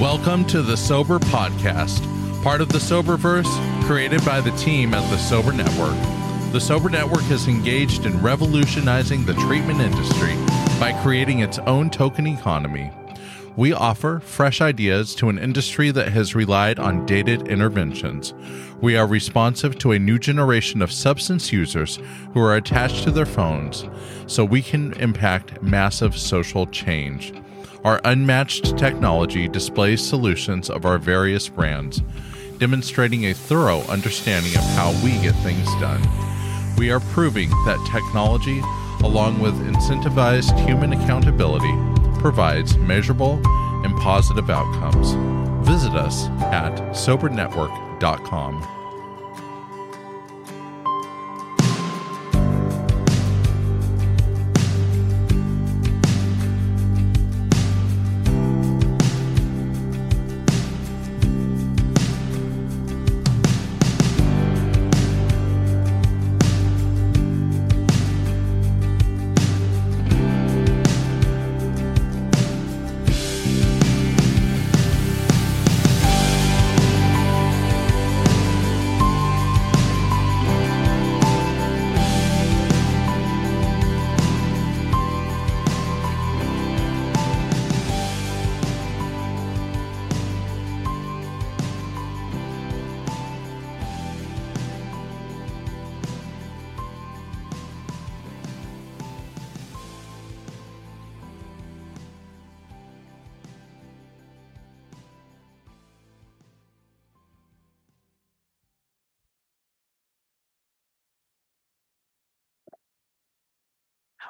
Welcome to the Sober Podcast, part of the Soberverse, created by the team at the Sober Network. The Sober Network is engaged in revolutionizing the treatment industry by creating its own token economy. We offer fresh ideas to an industry that has relied on dated interventions. We are responsive to a new generation of substance users who are attached to their phones so we can impact massive social change. Our unmatched technology displays solutions of our various brands, demonstrating a thorough understanding of how we get things done. We are proving that technology, along with incentivized human accountability, provides measurable and positive outcomes. Visit us at sobernetwork.com.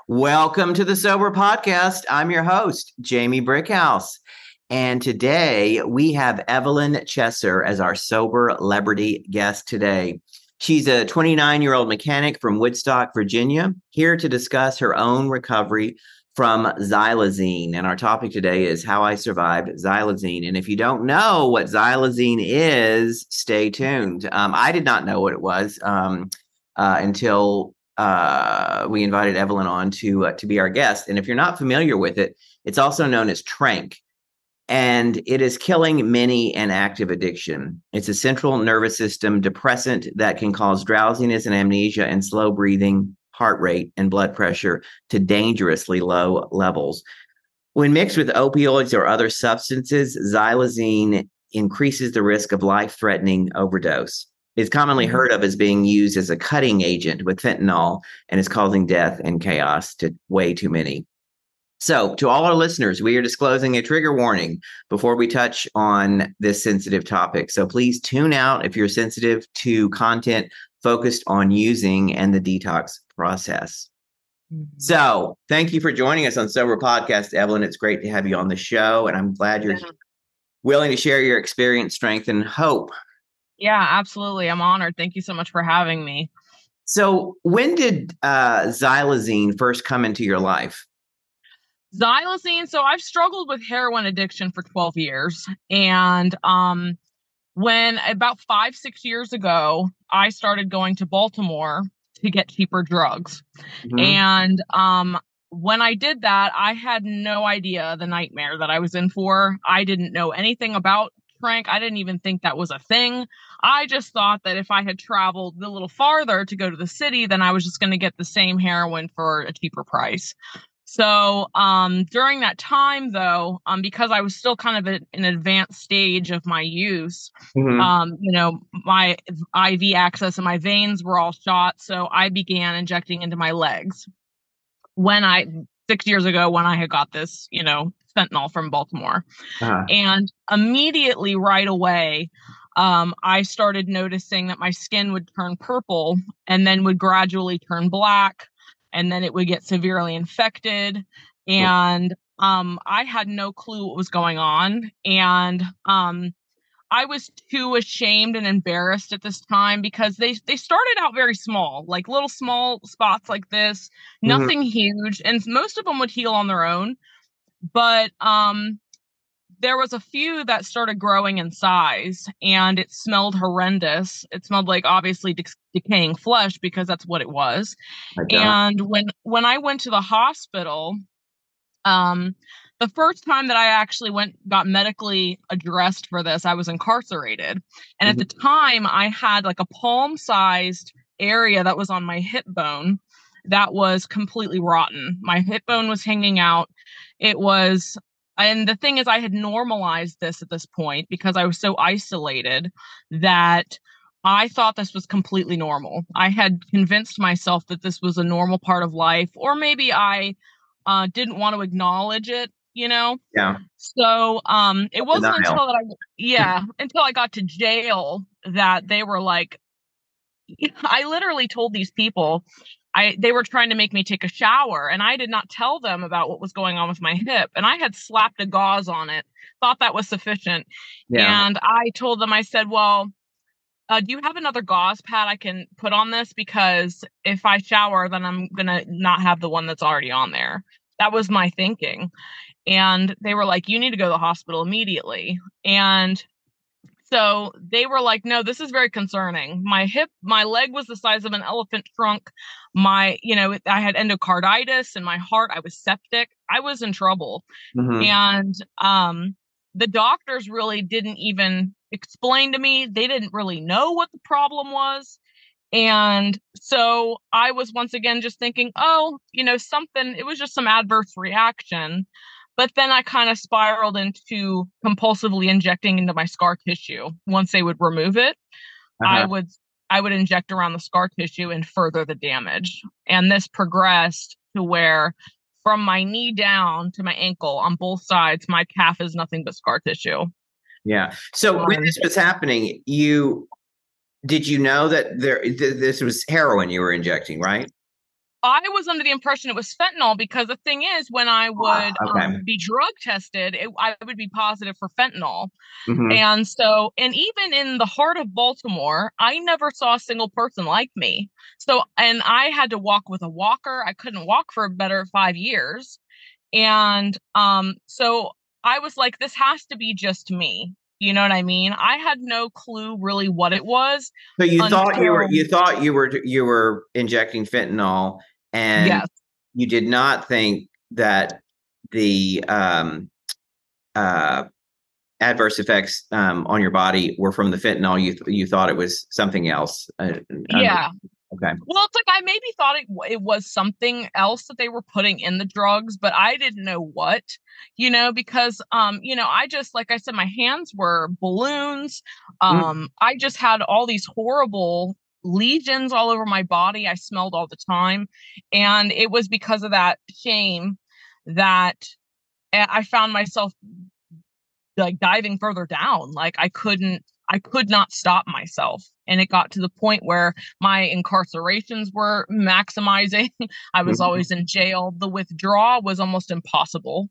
Welcome to the Sober Podcast. I'm your host, Jamie Brickhouse. And today we have Evelyn Chesser as our sober celebrity guest today. She's a 29 year old mechanic from Woodstock, Virginia, here to discuss her own recovery from xylazine. And our topic today is how I survived xylazine. And if you don't know what xylazine is, stay tuned. Um, I did not know what it was um, uh, until uh, we invited Evelyn on to uh, to be our guest. And if you're not familiar with it, it's also known as Tranq, and it is killing many an active addiction. It's a central nervous system depressant that can cause drowsiness and amnesia and slow breathing, heart rate, and blood pressure to dangerously low levels. When mixed with opioids or other substances, xylazine increases the risk of life threatening overdose is commonly mm-hmm. heard of as being used as a cutting agent with fentanyl and is causing death and chaos to way too many. So, to all our listeners, we are disclosing a trigger warning before we touch on this sensitive topic. So, please tune out if you're sensitive to content focused on using and the detox process. Mm-hmm. So, thank you for joining us on Sober Podcast, Evelyn. It's great to have you on the show, and I'm glad you're yeah. willing to share your experience, strength, and hope yeah, absolutely. I'm honored. Thank you so much for having me. So, when did uh, xylazine first come into your life? Xylazine. So, I've struggled with heroin addiction for 12 years. And um, when about five, six years ago, I started going to Baltimore to get cheaper drugs. Mm-hmm. And um, when I did that, I had no idea the nightmare that I was in for. I didn't know anything about Tranq. I didn't even think that was a thing. I just thought that if I had traveled a little farther to go to the city, then I was just going to get the same heroin for a cheaper price. So um, during that time, though, um, because I was still kind of at an advanced stage of my use, mm-hmm. um, you know, my IV access and my veins were all shot. So I began injecting into my legs. When I six years ago, when I had got this, you know, fentanyl from Baltimore. Uh-huh. And immediately, right away, um, I started noticing that my skin would turn purple and then would gradually turn black, and then it would get severely infected. And um, I had no clue what was going on. And um, I was too ashamed and embarrassed at this time because they they started out very small, like little small spots like this, mm-hmm. nothing mm-hmm. huge, and most of them would heal on their own but um there was a few that started growing in size and it smelled horrendous it smelled like obviously de- decaying flesh because that's what it was and when when i went to the hospital um the first time that I actually went got medically addressed for this, I was incarcerated. And mm-hmm. at the time, I had like a palm sized area that was on my hip bone that was completely rotten. My hip bone was hanging out. It was and the thing is i had normalized this at this point because i was so isolated that i thought this was completely normal. I had convinced myself that this was a normal part of life or maybe i uh, didn't want to acknowledge it you know? Yeah. So um it wasn't Denial. until that i yeah until i got to jail that they were like i literally told these people I they were trying to make me take a shower and I did not tell them about what was going on with my hip and I had slapped a gauze on it. Thought that was sufficient. Yeah. and I told them I said well uh, do you have another gauze pad I can put on this? Because if I shower then I'm going to not have the one that's already on there. That was my thinking. And they were like you need to go to the hospital immediately. And so they were like, no, this is very concerning. My hip, my leg was the size of an elephant trunk. My, you know, I had endocarditis in my heart. I was septic. I was in trouble. Mm-hmm. And um, the doctors really didn't even explain to me. They didn't really know what the problem was. And so I was once again just thinking, oh, you know, something, it was just some adverse reaction. But then I kind of spiraled into compulsively injecting into my scar tissue. Once they would remove it, uh-huh. I would I would inject around the scar tissue and further the damage. And this progressed to where from my knee down to my ankle on both sides, my calf is nothing but scar tissue. Yeah. So um, when this was happening, you did you know that there th- this was heroin you were injecting, right? I was under the impression it was fentanyl because the thing is, when I would okay. um, be drug tested, it, I would be positive for fentanyl. Mm-hmm. And so, and even in the heart of Baltimore, I never saw a single person like me. So, and I had to walk with a walker. I couldn't walk for a better five years. And um, so I was like, this has to be just me. You know what I mean? I had no clue really what it was. So you until... thought you were you thought you were you were injecting fentanyl and yes. you did not think that the um, uh, adverse effects um, on your body were from the fentanyl. You th- you thought it was something else. Uh, yeah, Okay. Well, it's like I maybe thought it it was something else that they were putting in the drugs, but I didn't know what, you know, because um, you know, I just like I said, my hands were balloons. Mm. Um, mm. I just had all these horrible lesions all over my body. I smelled all the time, and it was because of that shame that eh, I found myself like diving further down. Like I couldn't I could not stop myself. And it got to the point where my incarcerations were maximizing. I was mm-hmm. always in jail. The withdrawal was almost impossible.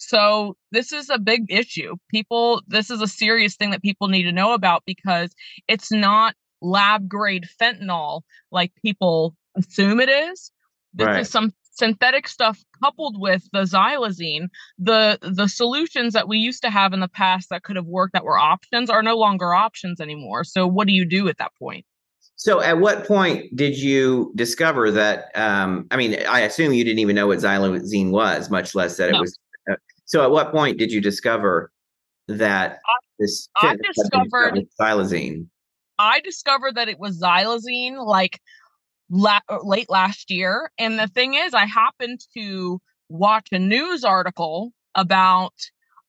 So, this is a big issue. People, this is a serious thing that people need to know about because it's not lab grade fentanyl like people assume it is. This right. is some synthetic stuff coupled with the xylazine the the solutions that we used to have in the past that could have worked that were options are no longer options anymore. So what do you do at that point? So at what point did you discover that um, i mean i assume you didn't even know what xylazine was much less that no. it was uh, so at what point did you discover that I, this I discovered xylazine? I discovered that it was xylazine like la- uh, late last year. And the thing is, I happened to watch a news article about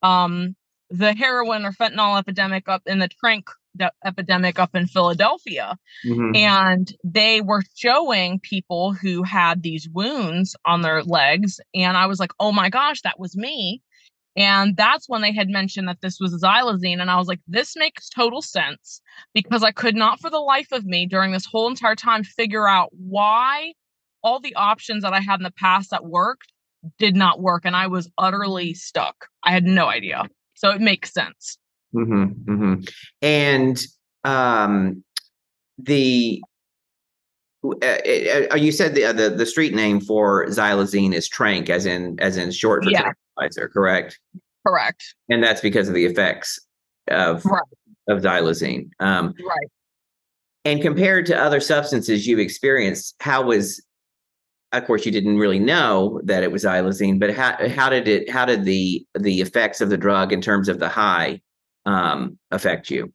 um, the heroin or fentanyl epidemic up in the tranq de- epidemic up in Philadelphia. Mm-hmm. And they were showing people who had these wounds on their legs. And I was like, oh my gosh, that was me. And that's when they had mentioned that this was xylazine. And I was like, this makes total sense because I could not for the life of me during this whole entire time figure out why all the options that I had in the past that worked did not work. And I was utterly stuck. I had no idea. So it makes sense. Mm-hmm, mm-hmm. And um, the uh, uh, uh you said the, uh, the the street name for xylazine is tranq, as in as in short for yeah tranquilizer, correct? Correct. And that's because of the effects of right. of xylazine. Um, right. And compared to other substances you've experienced, how was of course, you didn't really know that it was xylazine, but how how did it how did the the effects of the drug in terms of the high um, affect you?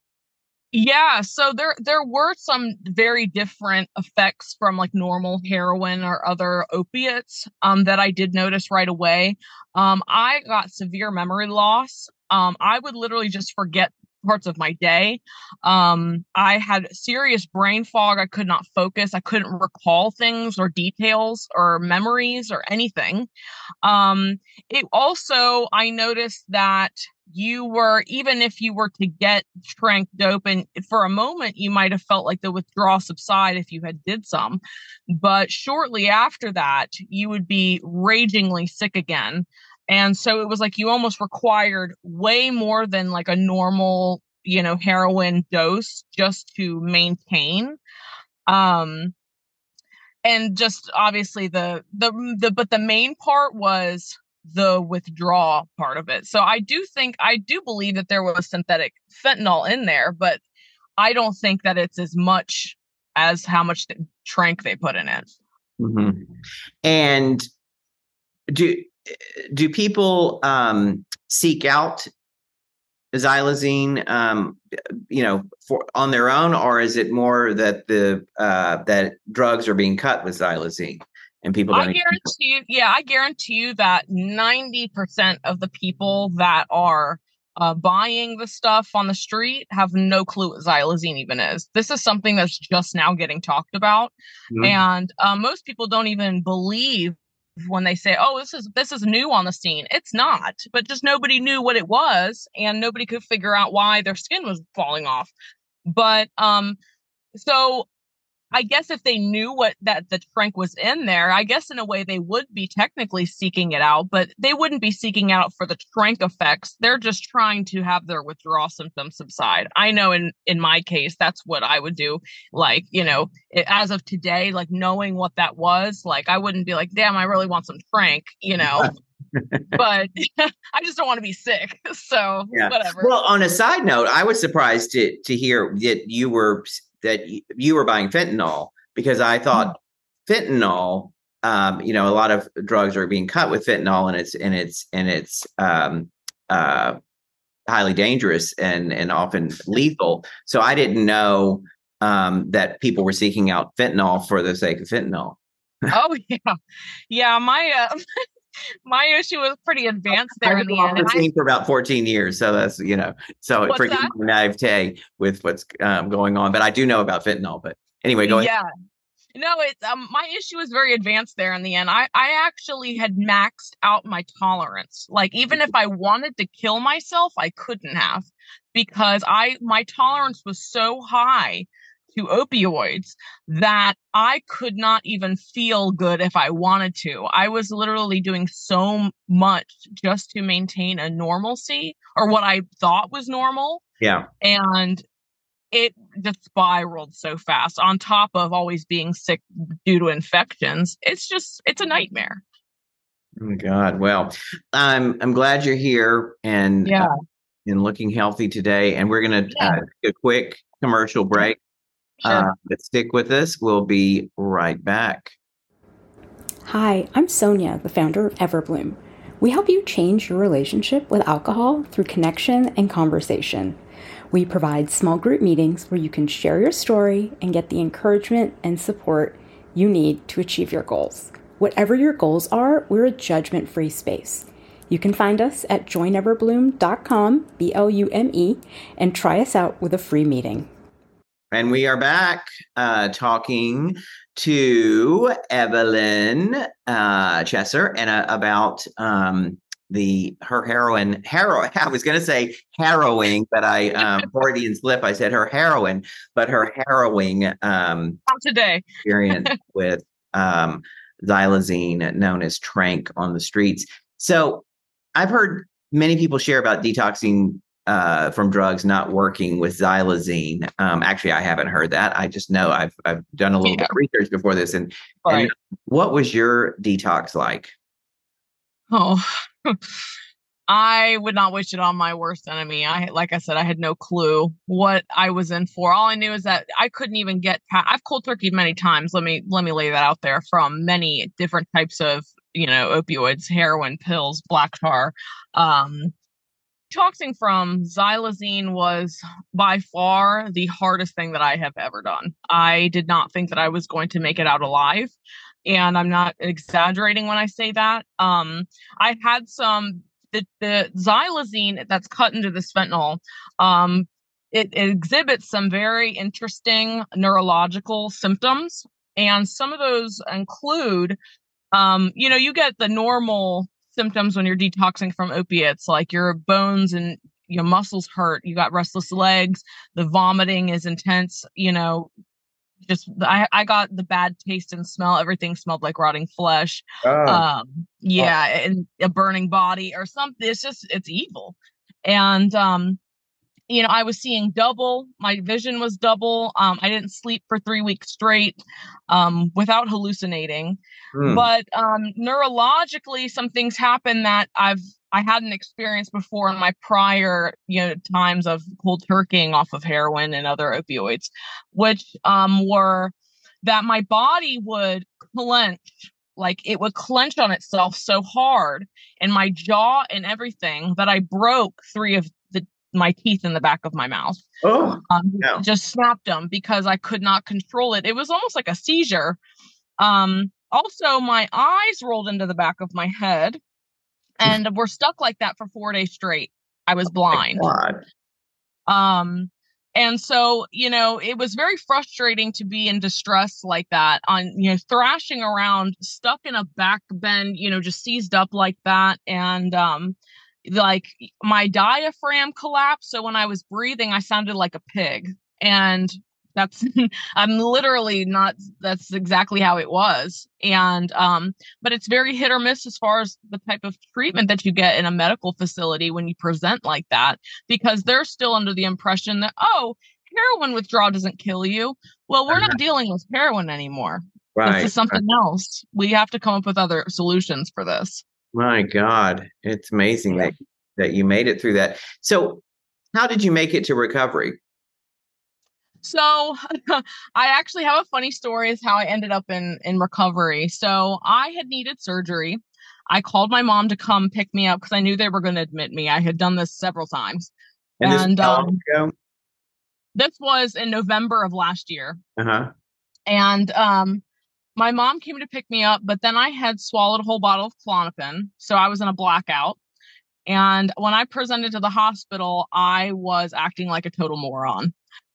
Yeah, so there there were some very different effects from like normal heroin or other opiates um, that I did notice right away. Um, I got severe memory loss. Um, I would literally just forget parts of my day. Um, I had serious brain fog. I could not focus. I couldn't recall things or details or memories or anything. Um, it also, I noticed that you were even if you were to get tranq dope and for a moment you might have felt like the withdrawal subside if you had did some but shortly after that you would be ragingly sick again and so it was like you almost required way more than like a normal you know heroin dose just to maintain um and just obviously the the the but the main part was the withdrawal part of it. So I do think I do believe that there was synthetic fentanyl in there, but I don't think that it's as much as how much the tranq they put in it. Mm-hmm. And do do people um, seek out xylazine, um, you know, for on their own, or is it more that the uh, that drugs are being cut with xylazine? and people I guarantee you, yeah, I guarantee you that 90% of the people that are uh, buying the stuff on the street have no clue what xylazine even is. This is something that's just now getting talked about, mm-hmm. and uh, most people don't even believe when they say, "Oh, this is this is new on the scene." It's not, but just nobody knew what it was, and nobody could figure out why their skin was falling off. But um, so I guess if they knew what that the tranq was in there, I guess in a way they would be technically seeking it out, but they wouldn't be seeking out for the tranq effects. They're just trying to have their withdrawal symptoms subside. I know in in my case, that's what I would do. Like you know, it, as of today, like knowing what that was, like I wouldn't be like, damn, I really want some tranq, you know. but I just don't want to be sick. So yeah. whatever. Well, on a side note, I was surprised to to hear that you were that you were buying fentanyl because I thought mm-hmm. fentanyl, um, you know, a lot of drugs are being cut with fentanyl and it's and it's and it's um, uh, highly dangerous and and often lethal. So I didn't know um, that people were seeking out fentanyl for the sake of fentanyl. oh yeah, yeah. My uh, my issue was pretty advanced there I've in the end. I've been for about 14 years. So that's, you know, so what's forgive my naivete with what's um, going on. But I do know about fentanyl. But anyway, go ahead. yeah. No, it's um, my issue was very advanced there in the end. I, I actually had maxed out my tolerance. Like even if I wanted to kill myself, I couldn't have because I my tolerance was so high to opioids that I could not even feel good if I wanted to. I was literally doing so much just to maintain a normalcy or what I thought was normal. Yeah. And it just spiraled so fast on top of always being sick due to infections. It's just, it's a nightmare. Oh my God. Well, I'm I'm glad you're here and yeah. Uh, and looking healthy today. And we're gonna yeah. uh, take a quick commercial break. Sure. Uh, but stick with us. We'll be right back. Hi, I'm Sonia, the founder of Everblume. We help you change your relationship with alcohol through connection and conversation. We provide small group meetings where you can share your story and get the encouragement and support you need to achieve your goals. Whatever your goals are, we're a judgment free space. You can find us at joineverblume.com, B L U M E, and try us out with a free meeting. And we are back uh, talking to Evelyn uh, Chesser and uh, about um, the her heroin heroin. I was going to say harrowing, but I um, Freudian slip. I said her heroin, but her harrowing um, today experience with um, xylazine, known as tranq, on the streets. So I've heard many people share about detoxing uh, from drugs not working with xylazine. Um, actually, I haven't heard that. I just know I've I've done a little yeah. bit of research before this. And, right. and what was your detox like? Oh, I would not wish it on my worst enemy. I like I said, I had no clue what I was in for. All I knew is that I couldn't even get past, I've cold turkey many times. Let me let me lay that out there from many different types of, you know, opioids, heroin, pills, black tar. Um detoxing from xylazine was by far the hardest thing that I have ever done. I did not think that I was going to make it out alive. And I'm not exaggerating when I say that. Um, I had some the, the xylazine that's cut into this fentanyl, um, it, it exhibits some very interesting neurological symptoms. And some of those include, um, you know, you get the normal symptoms when you're detoxing from opiates, like your bones and your muscles hurt, you got restless legs, the vomiting is intense, you know, just I, I got the bad taste and smell. Everything smelled like rotting flesh. Oh. Um, yeah, oh. and a burning body or something. It's just it's evil. And um, you know, I was seeing double. My vision was double. Um, I didn't sleep for three weeks straight um, without hallucinating. Mm. But um, neurologically, some things happen that I've I hadn't experienced before in my prior you know times of cold turkeying off of heroin and other opioids, which um, were that my body would clench like it would clench on itself so hard and my jaw and everything that I broke three of my teeth in the back of my mouth. Oh, um, yeah. just snapped them because I could not control it. It was almost like a seizure. Um, also, my eyes rolled into the back of my head and we're stuck like that for four days straight. I was oh blind. Oh um, and so, you know, it was very frustrating to be in distress like that on, you know, thrashing around, stuck in a back bend, you know, just seized up like that. And, um, like my diaphragm collapsed. So when I was breathing, I sounded like a pig. And that's i'm literally not that's exactly how it was and um but it's very hit or miss as far as the type of treatment that you get in a medical facility when you present like that because they're still under the impression that oh heroin withdrawal doesn't kill you well we're not dealing with heroin anymore right this is something right. else we have to come up with other solutions for this my god it's amazing yeah. that that you made it through that so how did you make it to recovery so I actually have a funny story is how I ended up in in recovery. So I had needed surgery. I called my mom to come pick me up because I knew they were going to admit me. I had done this several times. And, and this, um, this was in November of last year. Uh-huh. And um, my mom came to pick me up, but then I had swallowed a whole bottle of Klonopin, so I was in a blackout. And when I presented to the hospital, I was acting like a total moron.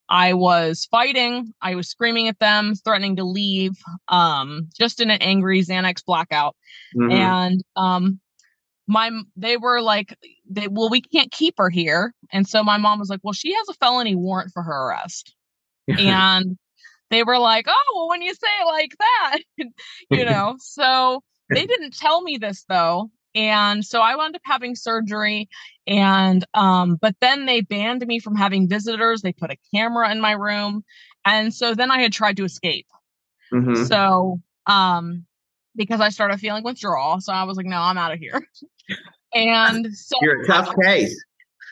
I was fighting. I was screaming at them, threatening to leave, um, just in an angry Xanax blackout. Mm-hmm. And um, my they were like, they well, we can't keep her here. And so my mom was like, well, she has a felony warrant for her arrest. and they were like, oh, well, when you say it like that, you know. so they didn't tell me this though. And so I wound up having surgery. And, um, but then they banned me from having visitors. They put a camera in my room. And so then I had tried to escape. Mm-hmm. So, um, because I started feeling withdrawal. So I was like, no, I'm out of here. and so you're a tough case.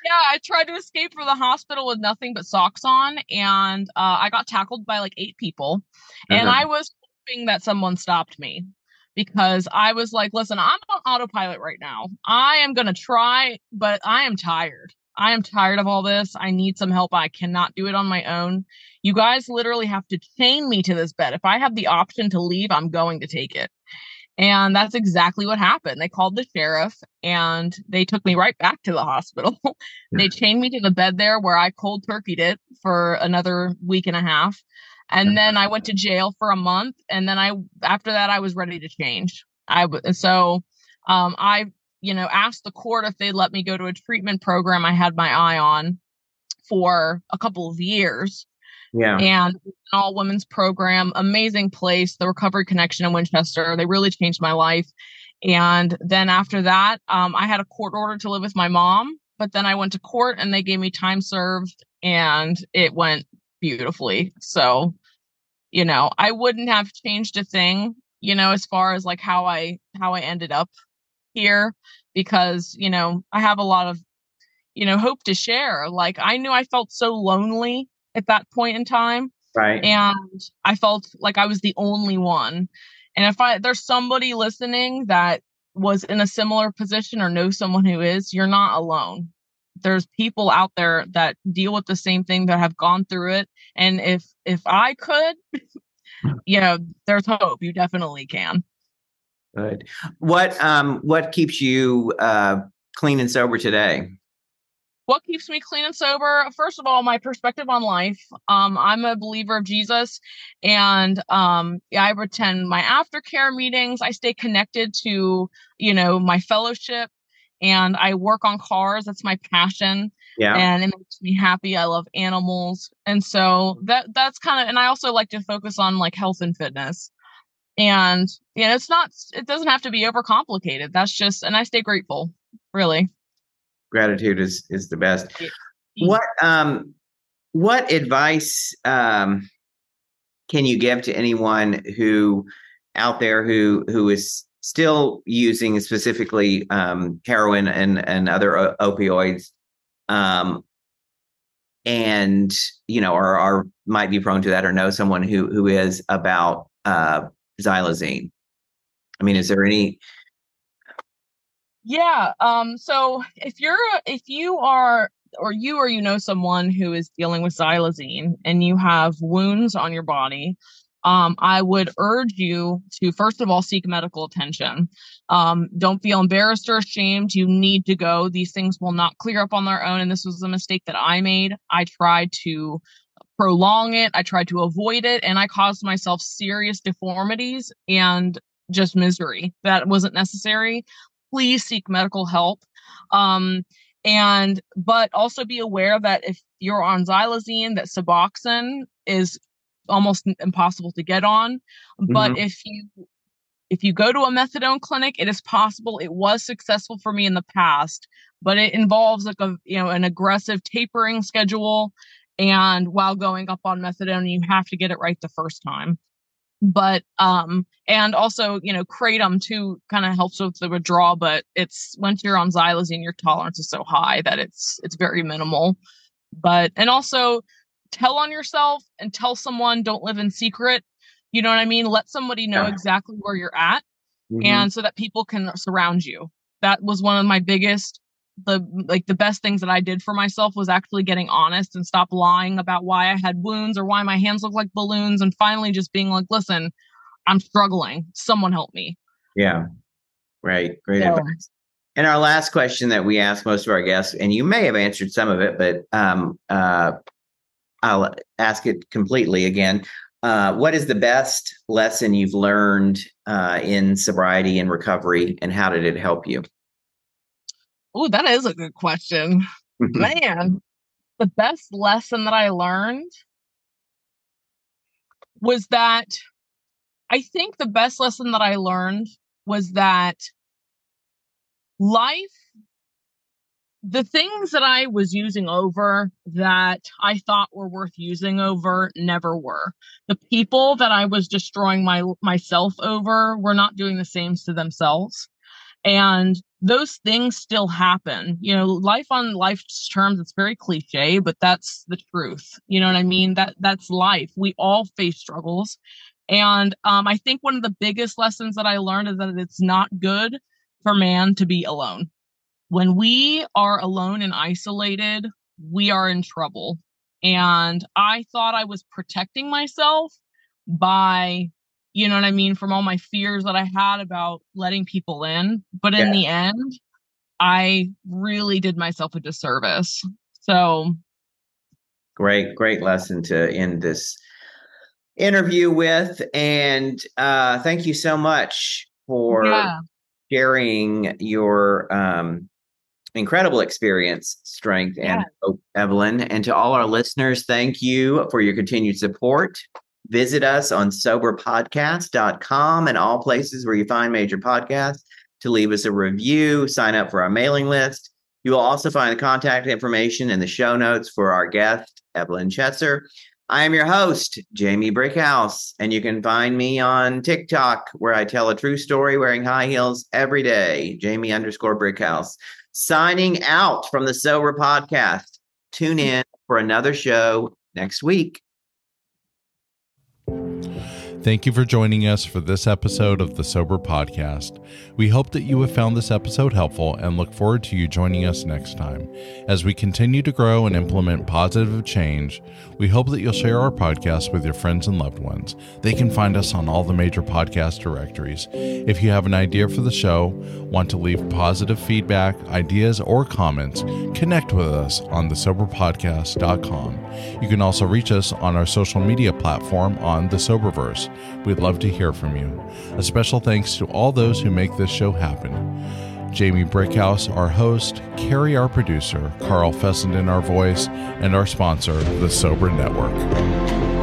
Yeah, I tried to escape from the hospital with nothing but socks on, and uh, I got tackled by like eight people. Uh-huh. And I was hoping that someone stopped me because I was like, listen, I'm on autopilot right now. I am going to try, but I am tired. I am tired of all this. I need some help. I cannot do it on my own. You guys literally have to chain me to this bed. If I have the option to leave, I'm going to take it. And that's exactly what happened. They called the sheriff and they took me right back to the hospital. they chained me to the bed there where I cold turkeyed it for another week and a half and then I went to jail for a month, and then I after that I was ready to change. I so um, I you know asked the court if they'd let me go to a treatment program I had my eye on for a couple of years. Yeah, and an all women's program, amazing place, the Recovery Connection in Winchester. They really changed my life. And then after that, um, I had a court order to live with my mom. But then I went to court and they gave me time served, and it went beautifully. So, you know, I wouldn't have changed a thing, you know, as far as like how I how I ended up, here because, you know, I have a lot of, you know, hope to share. Like I knew I felt so lonely at that point in time. Right. And I felt like I was the only one. And if I there's somebody listening that was in a similar position or know someone who is, you're not alone. There's people out there that deal with the same thing that have gone through it. And if if I could, you know, there's hope. You definitely can. Good. What um what keeps you uh clean and sober today? What keeps me clean and sober? First of all my perspective on life. Um, i'm a believer of jesus and um, i attend my aftercare meetings. I stay connected to you know my fellowship and i work on cars. That's my passion yeah. and it makes me happy. I love animals and so that that's kind of and i also like to focus on like health and fitness. And you know it's not it doesn't have to be overcomplicated. That's just and i stay grateful really gratitude is is the best. What um what advice um can you give to anyone who out there who who is still using specifically um, heroin and and other o- opioids um, and you know or, or might be prone to that or know someone who who is about uh, xylazine i mean is there any yeah. Um, so if you're if you are or you or you know someone who is dealing with xylazine and you have wounds on your body, um, I would urge you to first of all seek medical attention. Um, don't feel embarrassed or ashamed. You need to go. These things will not clear up on their own. And this was a mistake that I made. I tried to prolong it. I tried to avoid it and I caused myself serious deformities and just misery that wasn't necessary please seek medical help. Um, and but also be aware that if you're on xylazine, that Suboxone is almost impossible to get on. But mm-hmm. if you if you go to a methadone clinic, it is possible. It was successful for me in the past, but it involves like a you know an aggressive tapering schedule, and while going up on methadone, you have to get it right the first time but um and also you know kratom too kind of helps with the withdrawal but it's once you're on xylazine your tolerance is so high that it's it's very minimal. But and also tell on yourself and tell someone don't live in secret. You know what i mean? Let somebody know exactly where you're at mm-hmm. and so that people can surround you. That was one of my biggest the like the best things that I did for myself was actually getting honest and stop lying about why I had wounds or why my hands look like balloons and finally just being like, listen, I'm struggling. Someone help me. Yeah. Right. Great so, advice. And our last question that we ask most of our guests, and you may have answered some of it, but um, uh, I'll ask it completely again. Uh, what is the best lesson you've learned uh, in sobriety and recovery, and how did it help you? Oh, that is a good question. Mm-hmm. Man, the best lesson that I learned was that I think the best lesson that I learned was that life, the things that I was using over that I thought were worth using over never were. The people that I was destroying my myself over were not doing the same to themselves. And those things still happen. You know, life on life's terms, it's very cliche, but that's the truth. You know what I mean? That that's life. We all face struggles. And um, I think one of the biggest lessons that I learned is that it's not good for man to be alone. When we are alone and isolated, we are in trouble. And I thought I was protecting myself by you know what I mean, from all my fears that I had about letting people in. But in yeah. the end, I really did myself a disservice. So great, great lesson to end this interview with. And uh, thank you so much for yeah. sharing your um, incredible experience, strength, and hope, Evelyn. And to all our listeners, thank you for your continued support. Visit us on soberpodcast.com and all places where you find major podcasts to leave us a review, sign up for our mailing list. You will also find the contact information in the show notes for our guest, Evelyn Chesser. I am your host, Jamie Brickhouse, and you can find me on TikTok where I tell a true story wearing high heels every day, Jamie underscore Brickhouse. Signing out from the Sober Podcast. Tune in for another show next week. Thank you for joining us for this episode of the Sober Podcast. We hope that you have found this episode helpful and look forward to you joining us next time. As we continue to grow and implement positive change, we hope that you'll share our podcast with your friends and loved ones. They can find us on all the major podcast directories. If you have an idea for the show, want to leave positive feedback, ideas, or comments, connect with us on thesoberpodcast.com. You can also reach us on our social media platform on the Soberverse. We'd love to hear from you. A special thanks to all those who make this show happen. Jamie Brickhouse, our host, Carrie, our producer, Carl Fessenden, our voice, and our sponsor, the Sober Network.